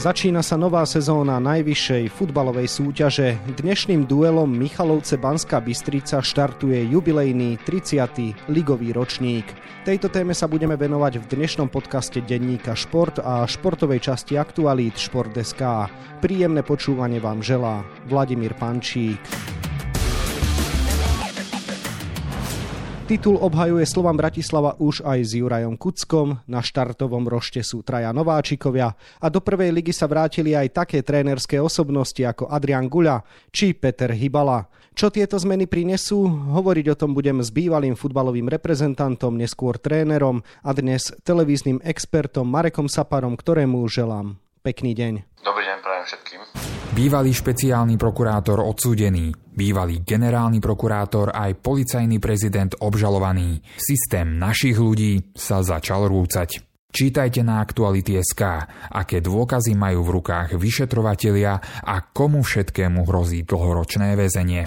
Začína sa nová sezóna najvyššej futbalovej súťaže. Dnešným duelom Michalovce Banská Bystrica štartuje jubilejný 30. ligový ročník. Tejto téme sa budeme venovať v dnešnom podcaste denníka Šport a športovej časti aktualít Šport.sk. Príjemné počúvanie vám želá Vladimír Pančík. Titul obhajuje Slovan Bratislava už aj s Jurajom Kuckom, na štartovom rošte sú traja nováčikovia a do prvej ligy sa vrátili aj také trénerské osobnosti ako Adrian Guľa či Peter Hybala. Čo tieto zmeny prinesú? Hovoriť o tom budem s bývalým futbalovým reprezentantom, neskôr trénerom a dnes televíznym expertom Marekom Saparom, ktorému želám pekný deň. Dobrý deň prajem všetkým. Bývalý špeciálny prokurátor odsúdený, bývalý generálny prokurátor aj policajný prezident obžalovaný. Systém našich ľudí sa začal rúcať. Čítajte na Aktuality.sk, aké dôkazy majú v rukách vyšetrovatelia a komu všetkému hrozí dlhoročné väzenie.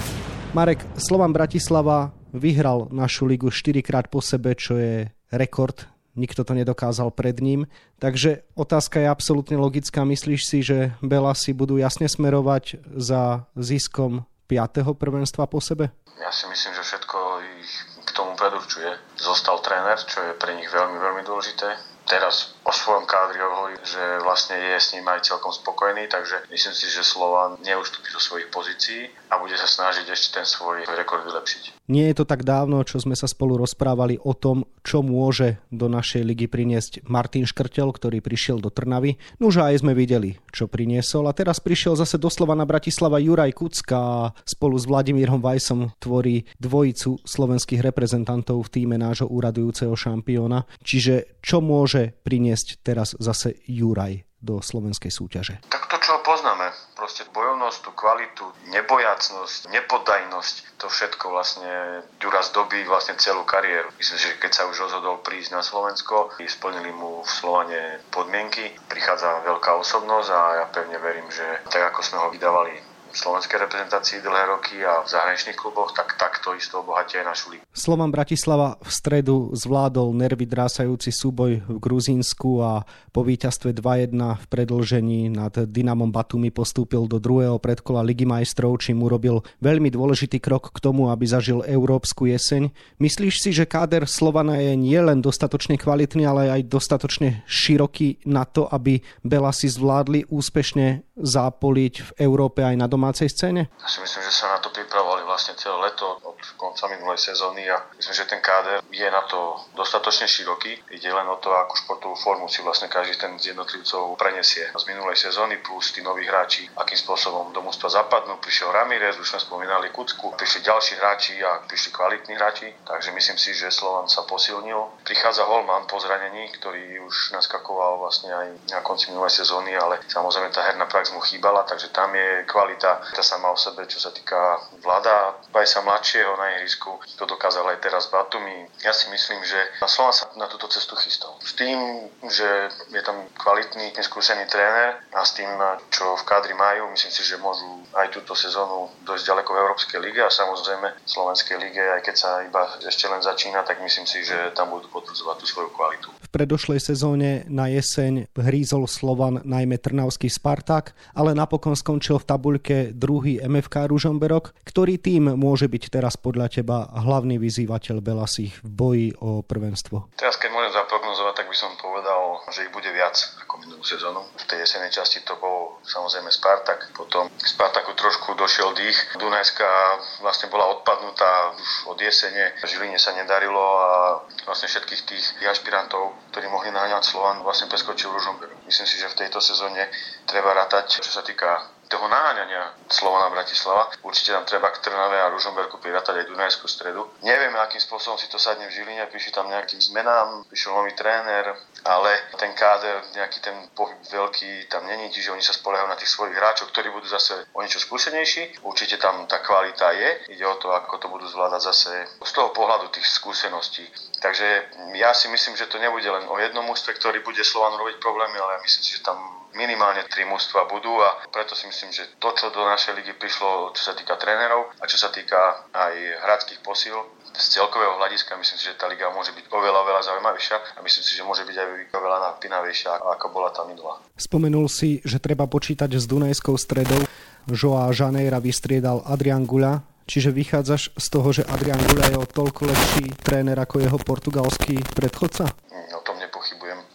Marek, Slovan Bratislava vyhral našu ligu 4 krát po sebe, čo je rekord nikto to nedokázal pred ním. Takže otázka je absolútne logická. Myslíš si, že Bela si budú jasne smerovať za ziskom 5. prvenstva po sebe? Ja si myslím, že všetko ich k tomu predurčuje. Zostal tréner, čo je pre nich veľmi, veľmi dôležité teraz o svojom kádri hovorí, že vlastne je s ním aj celkom spokojný, takže myslím si, že Slovan neustúpi zo svojich pozícií a bude sa snažiť ešte ten svoj rekord vylepšiť. Nie je to tak dávno, čo sme sa spolu rozprávali o tom, čo môže do našej ligy priniesť Martin Škrtel, ktorý prišiel do Trnavy. Nože aj sme videli, čo priniesol. A teraz prišiel zase doslova na Bratislava Juraj Kucka a spolu s Vladimírom Vajsom tvorí dvojicu slovenských reprezentantov v týme nášho úradujúceho šampióna. Čiže čo môže priniesť teraz zase Juraj do slovenskej súťaže? Tak to, čo poznáme, proste bojovnosť, tú kvalitu, nebojacnosť, nepoddajnosť, to všetko vlastne Ďura zdobí vlastne celú kariéru. Myslím že keď sa už rozhodol prísť na Slovensko, splnili mu v Slovane podmienky, prichádza veľká osobnosť a ja pevne verím, že tak ako sme ho vydávali slovenskej reprezentácii dlhé roky a v zahraničných kluboch, tak takto isto obohatia aj našu ligu. Slovan Bratislava v stredu zvládol nervy drásajúci súboj v Gruzínsku a po víťazstve 2-1 v predlžení nad Dynamom Batumi postúpil do druhého predkola Ligy majstrov, čím urobil veľmi dôležitý krok k tomu, aby zažil európsku jeseň. Myslíš si, že káder Slovana je nielen dostatočne kvalitný, ale aj dostatočne široký na to, aby Bela si zvládli úspešne zápoliť v Európe aj na domácej scéne? Ja si myslím, že sa na to pripravovali vlastne celé leto od konca minulej sezóny a myslím, že ten káder je na to dostatočne široký. Ide len o to, akú športovú formu si vlastne každý ten z jednotlivcov prenesie. Z minulej sezóny plus tí noví hráči, akým spôsobom do mústva zapadnú. Prišiel Ramirez, už sme spomínali Kucku, prišli ďalší hráči a prišli kvalitní hráči, takže myslím si, že Slovan sa posilnil. Prichádza Holman po zranení, ktorý už naskakoval vlastne aj na konci minulej sezóny, ale samozrejme tá herná prax mu chýbala, takže tam je kvalita tá sama o sebe, čo sa týka vláda sa mladšieho na ihrisku. To dokázal aj teraz Batumi. Ja si myslím, že Slovan sa na túto cestu chystal. S tým, že je tam kvalitný, neskúsený tréner a s tým, čo v kádri majú, myslím si, že môžu aj túto sezónu dosť ďaleko v Európskej lige a samozrejme v Slovenskej lige, aj keď sa iba ešte len začína, tak myslím si, že tam budú potvrdzovať tú svoju kvalitu. V predošlej sezóne na jeseň hrízol Slovan najmä Trnavský Spartak, ale napokon skončil v tabuľke druhý MFK Ružomberok. Ktorý tým môže byť teraz podľa teba hlavný vyzývateľ Belasich v boji o prvenstvo? Teraz keď môžem zaprognozovať, tak by som povedal, že ich bude viac ako minulú sezónu. V tej jesenej časti to bol samozrejme Spartak, potom k Spartaku trošku došiel dých. Dunajská vlastne bola odpadnutá už od jesene. Žiline sa nedarilo a vlastne všetkých tých ašpirantov, ktorí mohli naháňať Slovan, vlastne preskočil Ružomberok. Myslím si, že v tejto sezóne treba ratať, čo sa týka toho naháňania Slovana Bratislava. Určite tam treba k Trnave a Ružomberku prirátať aj Dunajskú stredu. Nevieme, akým spôsobom si to sadne v Žiline, píši tam nejakým zmenám, prišiel nový tréner, ale ten káder, nejaký ten pohyb veľký tam není, čiže oni sa spoliehajú na tých svojich hráčov, ktorí budú zase o niečo skúsenejší. Určite tam tá kvalita je, ide o to, ako to budú zvládať zase z toho pohľadu tých skúseností. Takže ja si myslím, že to nebude len o jednom ústve, ktorý bude Slovan robiť problémy, ale ja myslím si, že tam minimálne tri mužstva budú a preto si myslím, že to, čo do našej ligy prišlo, čo sa týka trénerov a čo sa týka aj hradských posil, z celkového hľadiska myslím si, že tá liga môže byť oveľa, oveľa zaujímavejšia a myslím si, že môže byť aj oveľa napínavejšia, ako bola tá minulá. Spomenul si, že treba počítať s Dunajskou stredou. Joa Žanejra vystriedal Adrian Gula, čiže vychádzaš z toho, že Adrian Gula je o toľko lepší tréner ako jeho portugalský predchodca? O tom nepochybujem.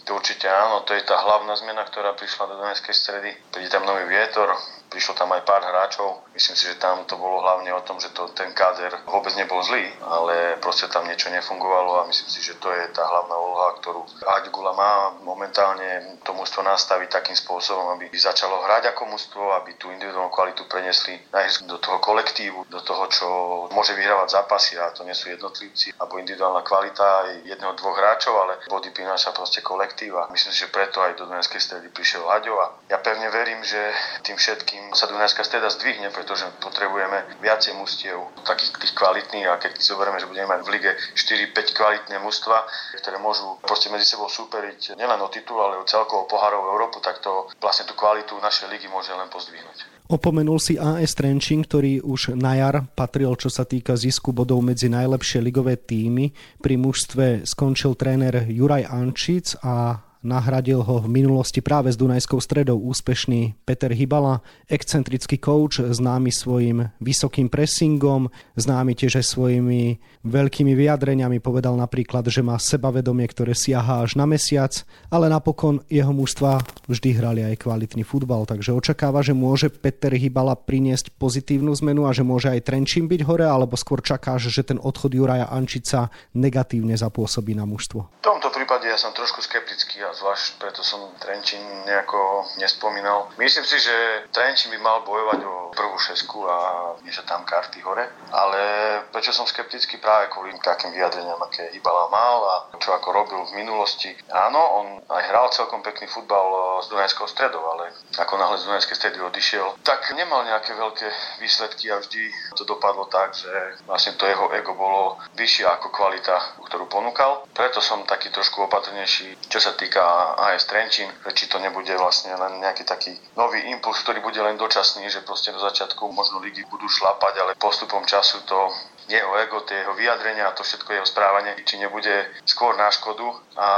To určite áno, to je tá hlavná zmena, ktorá prišla do Dunajskej stredy. Príde tam nový vietor, prišlo tam aj pár hráčov. Myslím si, že tam to bolo hlavne o tom, že to, ten káder vôbec nebol zlý, ale proste tam niečo nefungovalo a myslím si, že to je tá hlavná úloha, ktorú Gula má momentálne to mužstvo nastaviť takým spôsobom, aby začalo hrať ako mužstvo, aby tú individuálnu kvalitu prenesli do toho kolektívu, do toho, čo môže vyhrávať zápasy a to nie sú jednotlivci alebo individuálna kvalita jedného, dvoch hráčov, ale body prináša proste kolektíva. Myslím si, že preto aj do Dunajskej stredy prišiel Haďo a ja pevne verím, že tým všetkým kým sa Dunajská steda zdvihne, pretože potrebujeme viacej mustiev, takých tých kvalitných a keď si zoberieme, že budeme mať v lige 4-5 kvalitné mužstva, ktoré môžu proste medzi sebou súperiť nielen o titul, ale o celkovo pohárov Európu, tak to vlastne tú kvalitu našej ligy môže len pozdvihnúť. Opomenul si AS Trenčín, ktorý už na jar patril, čo sa týka zisku bodov medzi najlepšie ligové týmy. Pri mužstve skončil tréner Juraj Ančic a Nahradil ho v minulosti práve s Dunajskou stredou úspešný Peter Hybala, excentrický coach, známy svojim vysokým pressingom, známy tiež aj svojimi veľkými vyjadreniami. Povedal napríklad, že má sebavedomie, ktoré siaha až na mesiac, ale napokon jeho mužstva vždy hrali aj kvalitný futbal, takže očakáva, že môže Peter Hybala priniesť pozitívnu zmenu a že môže aj Trenčín byť hore, alebo skôr čakáš, že ten odchod Juraja Ančica negatívne zapôsobí na mužstvo? V tomto prípade ja som trošku skeptický a zvlášť preto som Trenčín nejako nespomínal. Myslím si, že Trenčín by mal bojovať o prvú šesku a nie že tam karty hore, ale prečo som skeptický práve kvôli takým vyjadreniam, aké Hybala mal a čo ako robil v minulosti. Áno, on aj hral celkom pekný futbal s Dunajskou stredou, ale ako náhle z Dunajskej stredy odišiel, tak nemal nejaké veľké výsledky a vždy to dopadlo tak, že vlastne to jeho ego bolo vyššie ako kvalita, ktorú ponúkal. Preto som taký trošku opatrnejší, čo sa týka AS Trenčín, či to nebude vlastne len nejaký taký nový impuls, ktorý bude len dočasný, že proste do začiatku možno ligy budú šlapať, ale postupom času to jeho ego, tie jeho vyjadrenia to všetko jeho správanie, či nebude skôr na škodu. A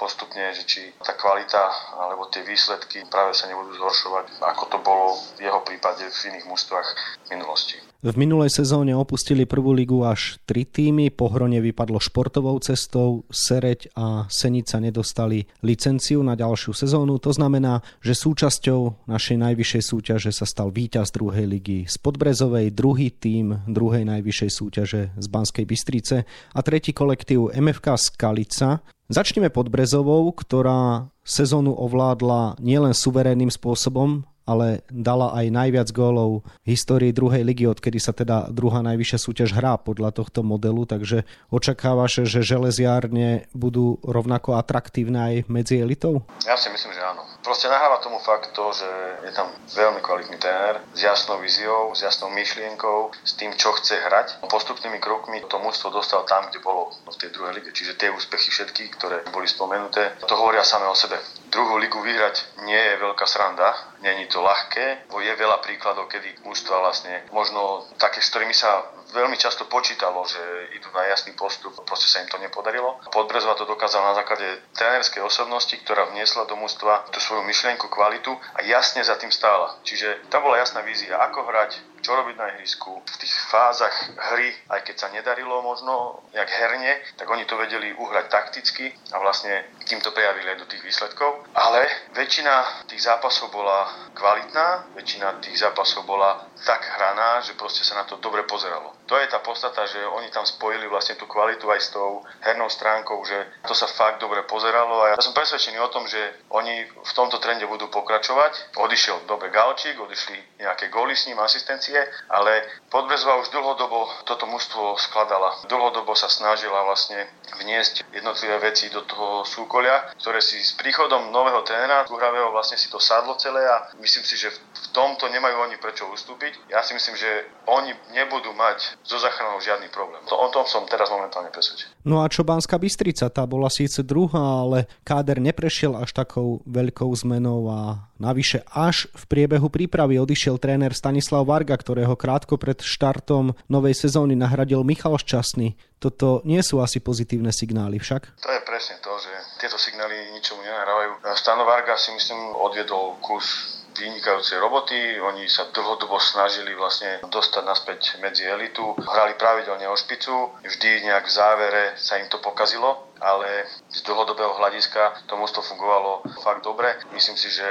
postupne, že či tá kvalita alebo tie výsledky práve sa nebudú zhoršovať, ako to bolo v jeho prípade v iných mústvach v minulosti. V minulej sezóne opustili prvú ligu až tri týmy, Pohrone vypadlo športovou cestou, Sereď a Senica nedostali licenciu na ďalšiu sezónu. To znamená, že súčasťou našej najvyššej súťaže sa stal víťaz druhej ligy z Podbrezovej, druhý tým druhej najvyššej súťaže z Banskej Bystrice a tretí kolektív MFK Skalica. Začneme pod Brezovou, ktorá sezónu ovládla nielen suverénnym spôsobom, ale dala aj najviac gólov v histórii druhej ligy, odkedy sa teda druhá najvyššia súťaž hrá podľa tohto modelu, takže očakávaš, že železiárne budú rovnako atraktívne aj medzi elitou? Ja si myslím, že áno. Proste nahráva tomu fakt to, že je tam veľmi kvalitný tréner s jasnou víziou, s jasnou myšlienkou, s tým, čo chce hrať. Postupnými krokmi to mužstvo dostal tam, kde bolo v tej druhej lige. Čiže tie úspechy všetky, ktoré boli spomenuté, to hovoria same o sebe. Druhú ligu vyhrať nie je veľká sranda, není to ľahké, je veľa príkladov, kedy mužstva vlastne možno také, s ktorými sa veľmi často počítalo, že idú na jasný postup, proste sa im to nepodarilo. Podbrezova to dokázala na základe trénerskej osobnosti, ktorá vniesla do mústva tú svoju myšlienku, kvalitu a jasne za tým stála. Čiže tam bola jasná vízia, ako hrať, čo robiť na ihrisku. V tých fázach hry, aj keď sa nedarilo možno jak herne, tak oni to vedeli uhrať takticky a vlastne tým to prejavili aj do tých výsledkov. Ale väčšina tých zápasov bola kvalitná, väčšina tých zápasov bola tak hraná, že proste sa na to dobre pozeralo. To je tá podstata, že oni tam spojili vlastne tú kvalitu aj s tou hernou stránkou, že to sa fakt dobre pozeralo a ja som presvedčený o tom, že oni v tomto trende budú pokračovať. Odišiel dobre Galčík, odišli nejaké góly s ním, asistencie, ale Podbrezova už dlhodobo toto mužstvo skladala. Dlhodobo sa snažila vlastne vniesť jednotlivé veci do toho súkolia, ktoré si s príchodom nového trénera, Tuhravého vlastne si to sadlo celé a myslím si, že v tomto nemajú oni prečo ustúpiť. Ja si myslím, že oni nebudú mať so záchranou žiadny problém. To, o tom som teraz momentálne presvedčený. No a čo Banská Bystrica? Tá bola síce druhá, ale káder neprešiel až takou veľkou zmenou a navyše až v priebehu prípravy odišiel tréner Stanislav Varga, ktorého krátko pred štartom novej sezóny nahradil Michal Šťastný. Toto nie sú asi pozitívne signály však? To je presne to, že tieto signály ničomu nenahrávajú. Stano Varga si myslím odviedol kus vynikajúcej roboty. Oni sa dlhodobo snažili vlastne dostať naspäť medzi elitu. Hrali pravidelne o špicu, vždy nejak v závere sa im to pokazilo ale z dlhodobého hľadiska to mústvo fungovalo fakt dobre. Myslím si, že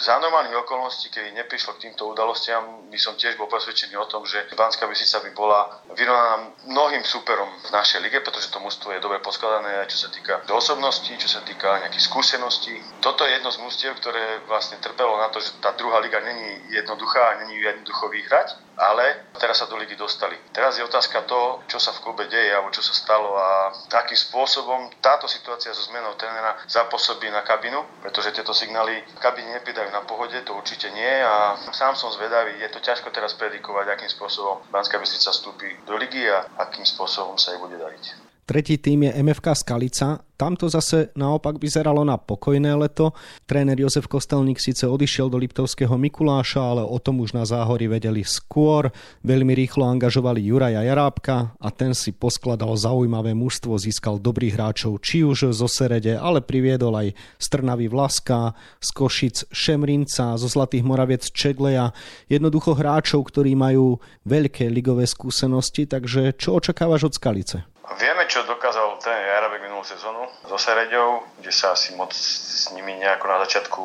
za normálnych okolností, keby neprišlo k týmto udalostiam, by som tiež bol presvedčený o tom, že Banská Bystrica by bola vyrovnaná mnohým superom v našej lige, pretože to mústvo je dobre poskladané, čo sa týka osobností, čo sa týka nejakých skúseností. Toto je jedno z mústiev, ktoré vlastne trpelo na to, že tá druhá liga není jednoduchá a není jednoducho vyhrať ale teraz sa do ligy dostali. Teraz je otázka to, čo sa v klube deje alebo čo sa stalo a akým spôsobom táto situácia so zmenou trénera zapôsobí na kabinu, pretože tieto signály v kabine nepridajú na pohode, to určite nie a sám som zvedavý, je to ťažko teraz predikovať, akým spôsobom Banská Bystrica vstúpi do ligy a akým spôsobom sa jej bude dariť. Tretí tým je MFK Skalica. Tamto zase naopak vyzeralo na pokojné leto. Tréner Jozef Kostelník síce odišiel do Liptovského Mikuláša, ale o tom už na záhori vedeli skôr. Veľmi rýchlo angažovali Juraja Jarábka a ten si poskladal zaujímavé mužstvo, získal dobrých hráčov či už zo Serede, ale priviedol aj Strnavy Vlaska, z Košic Šemrinca, zo Zlatých Moraviec Čegleja. Jednoducho hráčov, ktorí majú veľké ligové skúsenosti, takže čo očakávaš od Skalice? Vieme, čo dokázal ten Jarabek minulú sezónu so Sereďou, kde sa asi moc s nimi nejako na začiatku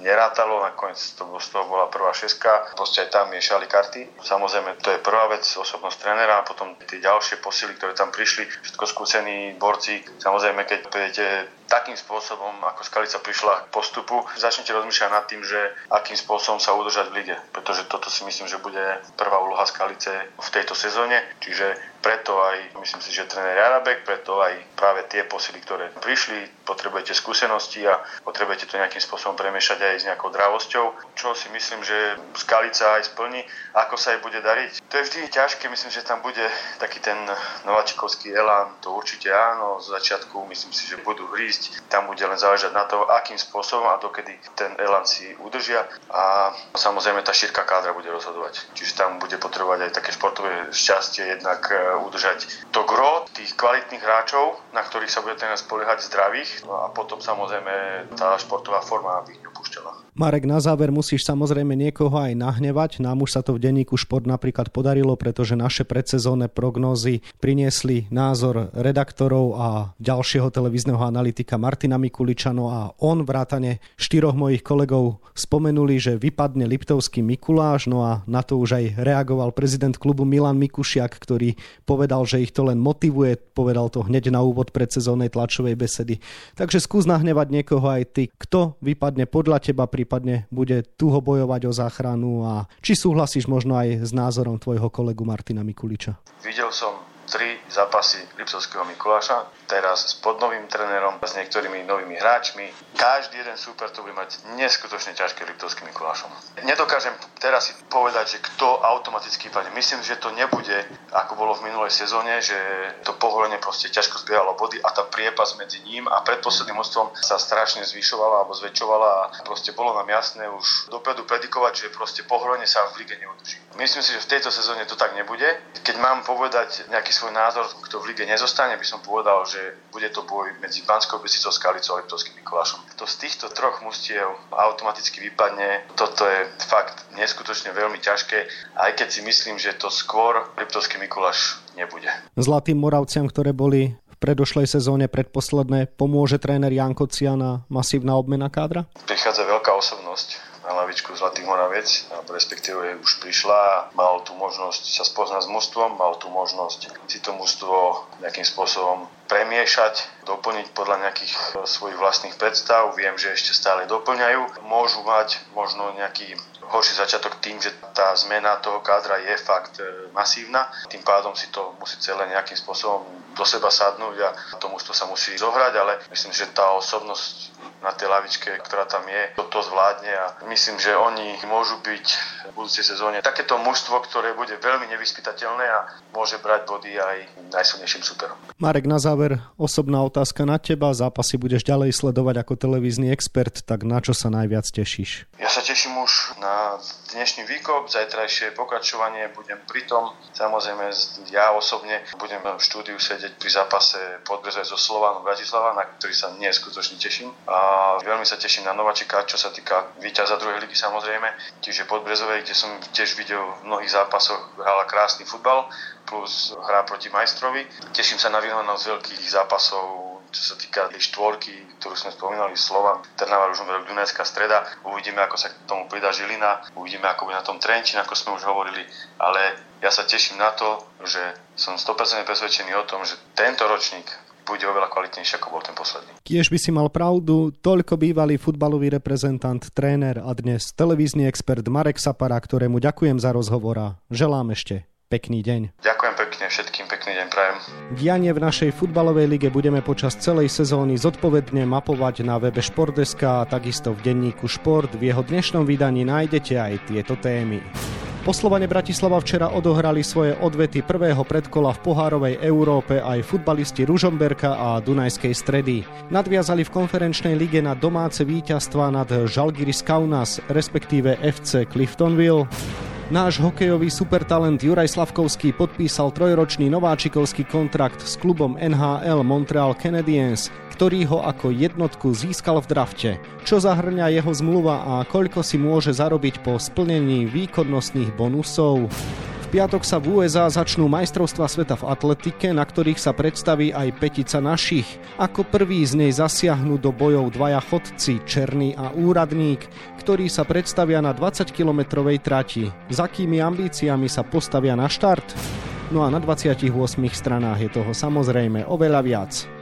nerátalo, nakoniec to z toho bola prvá šeska, proste aj tam miešali karty. Samozrejme, to je prvá vec, osobnosť trénera a potom tie ďalšie posily, ktoré tam prišli, všetko skúsení borci. Samozrejme, keď prídete takým spôsobom, ako Skalica prišla k postupu, začnete rozmýšľať nad tým, že akým spôsobom sa udržať v lige, pretože toto si myslím, že bude prvá úloha Skalice v tejto sezóne, čiže preto aj, myslím si, že tréner Jarabek, preto aj práve tie posily, ktoré prišli, potrebujete skúsenosti a potrebujete to nejakým spôsobom premiešať aj s nejakou dravosťou, čo si myslím, že Skalica aj splní, ako sa jej bude dariť. To je vždy ťažké, myslím, že tam bude taký ten nováčikovský elán, to určite áno, z začiatku myslím si, že budú hrísť ísť. Tam bude len záležať na to, akým spôsobom a dokedy ten elan si udržia a samozrejme tá šírka kádra bude rozhodovať. Čiže tam bude potrebovať aj také športové šťastie, jednak e, udržať to gro tých kvalitných hráčov, na ktorých sa bude ten spoliehať zdravých no a potom samozrejme tá športová forma, aby ich nepúšťala. Marek, na záver musíš samozrejme niekoho aj nahnevať. Nám už sa to v denníku Šport napríklad podarilo, pretože naše predsezónne prognózy priniesli názor redaktorov a ďalšieho televízneho analytika Martina Mikuličano a on vrátane štyroch mojich kolegov spomenuli, že vypadne Liptovský Mikuláš, no a na to už aj reagoval prezident klubu Milan Mikušiak, ktorý povedal, že ich to len motivuje, povedal to hneď na úvod predsezónnej tlačovej besedy. Takže skús nahnevať niekoho aj ty. Kto vypadne podľa teba pri prípadne bude tuho bojovať o záchranu a či súhlasíš možno aj s názorom tvojho kolegu Martina Mikuliča? Videl som tri zápasy Lipsovského Mikuláša, teraz s podnovým trénerom, s niektorými novými hráčmi. Každý jeden super to bude mať neskutočne ťažké Liptovským Mikulášom. Nedokážem teraz si povedať, že kto automaticky padne. Myslím, že to nebude, ako bolo v minulej sezóne, že to povolenie proste ťažko zbieralo body a tá priepas medzi ním a predposledným mostvom sa strašne zvyšovala alebo zväčšovala a proste bolo nám jasné už dopredu predikovať, že proste pohorenie sa v lige neudrží. Myslím si, že v tejto sezóne to tak nebude. Keď mám povedať nejaký svoj názor, kto v lige nezostane, by som povedal, že bude to boj medzi Banskou Bystricou, Skalicou a Liptovským Mikulášom. Kto z týchto troch mustiev automaticky vypadne, toto je fakt neskutočne veľmi ťažké, aj keď si myslím, že to skôr Liptovský Mikuláš nebude. Zlatým Moravciam, ktoré boli v predošlej sezóne predposledné, pomôže tréner Janko Ciana masívna obmena kádra? Prichádza veľká osobnosť lavičku Zlatých Moraviec, respektíve už prišla mal tu možnosť sa spoznať s mužstvom, mal tu možnosť si to mužstvo nejakým spôsobom premiešať, doplniť podľa nejakých e, svojich vlastných predstav. Viem, že ešte stále doplňajú. Môžu mať možno nejaký horší začiatok tým, že tá zmena toho kádra je fakt e, masívna. Tým pádom si to musí celé nejakým spôsobom do seba sadnúť a tomu to sa musí zohrať, ale myslím, že tá osobnosť na tej lavičke, ktorá tam je, to, to zvládne a myslím, že oni môžu byť v budúcej sezóne takéto mužstvo, ktoré bude veľmi nevyspytateľné a môže brať body aj najsilnejším superom. Marek, na záver osobná otázka na teba. Zápasy budeš ďalej sledovať ako televízny expert, tak na čo sa najviac tešíš? Ja sa teším už na dnešný výkop, zajtrajšie pokračovanie, budem pri tom. Samozrejme, ja osobne budem v štúdiu sedieť pri zápase podbreze so Slovanom Bratislava, na ktorý sa neskutočne teším. A veľmi sa teším na Novačika, čo sa týka víťaza druhej ligy samozrejme. Čiže Podbrezovej, kde som tiež videl v mnohých zápasoch, hrala krásny futbal, plus hra proti majstrovi. Teším sa na vyhľadnosť veľkých zápasov čo sa týka tej štvorky, ktorú sme spomínali, Slovan, Trnava, už Dunajská streda. Uvidíme, ako sa k tomu pridá Žilina, uvidíme, ako bude na tom Trenčín, ako sme už hovorili, ale ja sa teším na to, že som 100% presvedčený o tom, že tento ročník bude oveľa kvalitnejší, ako bol ten posledný. Kiež by si mal pravdu, toľko bývalý futbalový reprezentant, tréner a dnes televízny expert Marek Sapara, ktorému ďakujem za rozhovor a želám ešte pekný deň. Ďakujem pekne všetkým, pekný deň prajem. Dianie v našej futbalovej lige budeme počas celej sezóny zodpovedne mapovať na webe Športdeska a takisto v denníku Šport. V jeho dnešnom vydaní nájdete aj tieto témy. Poslovane Bratislava včera odohrali svoje odvety prvého predkola v pohárovej Európe aj futbalisti Ružomberka a Dunajskej stredy. Nadviazali v konferenčnej lige na domáce víťazstva nad Žalgiris Kaunas, respektíve FC Cliftonville. Náš hokejový supertalent Juraj Slavkovský podpísal trojročný nováčikovský kontrakt s klubom NHL Montreal Canadiens, ktorý ho ako jednotku získal v drafte. Čo zahrňa jeho zmluva a koľko si môže zarobiť po splnení výkonnostných bonusov? piatok sa v USA začnú majstrovstva sveta v atletike, na ktorých sa predstaví aj petica našich. Ako prvý z nej zasiahnu do bojov dvaja chodci, Černý a Úradník, ktorí sa predstavia na 20-kilometrovej trati. Za akými ambíciami sa postavia na štart? No a na 28 stranách je toho samozrejme oveľa viac.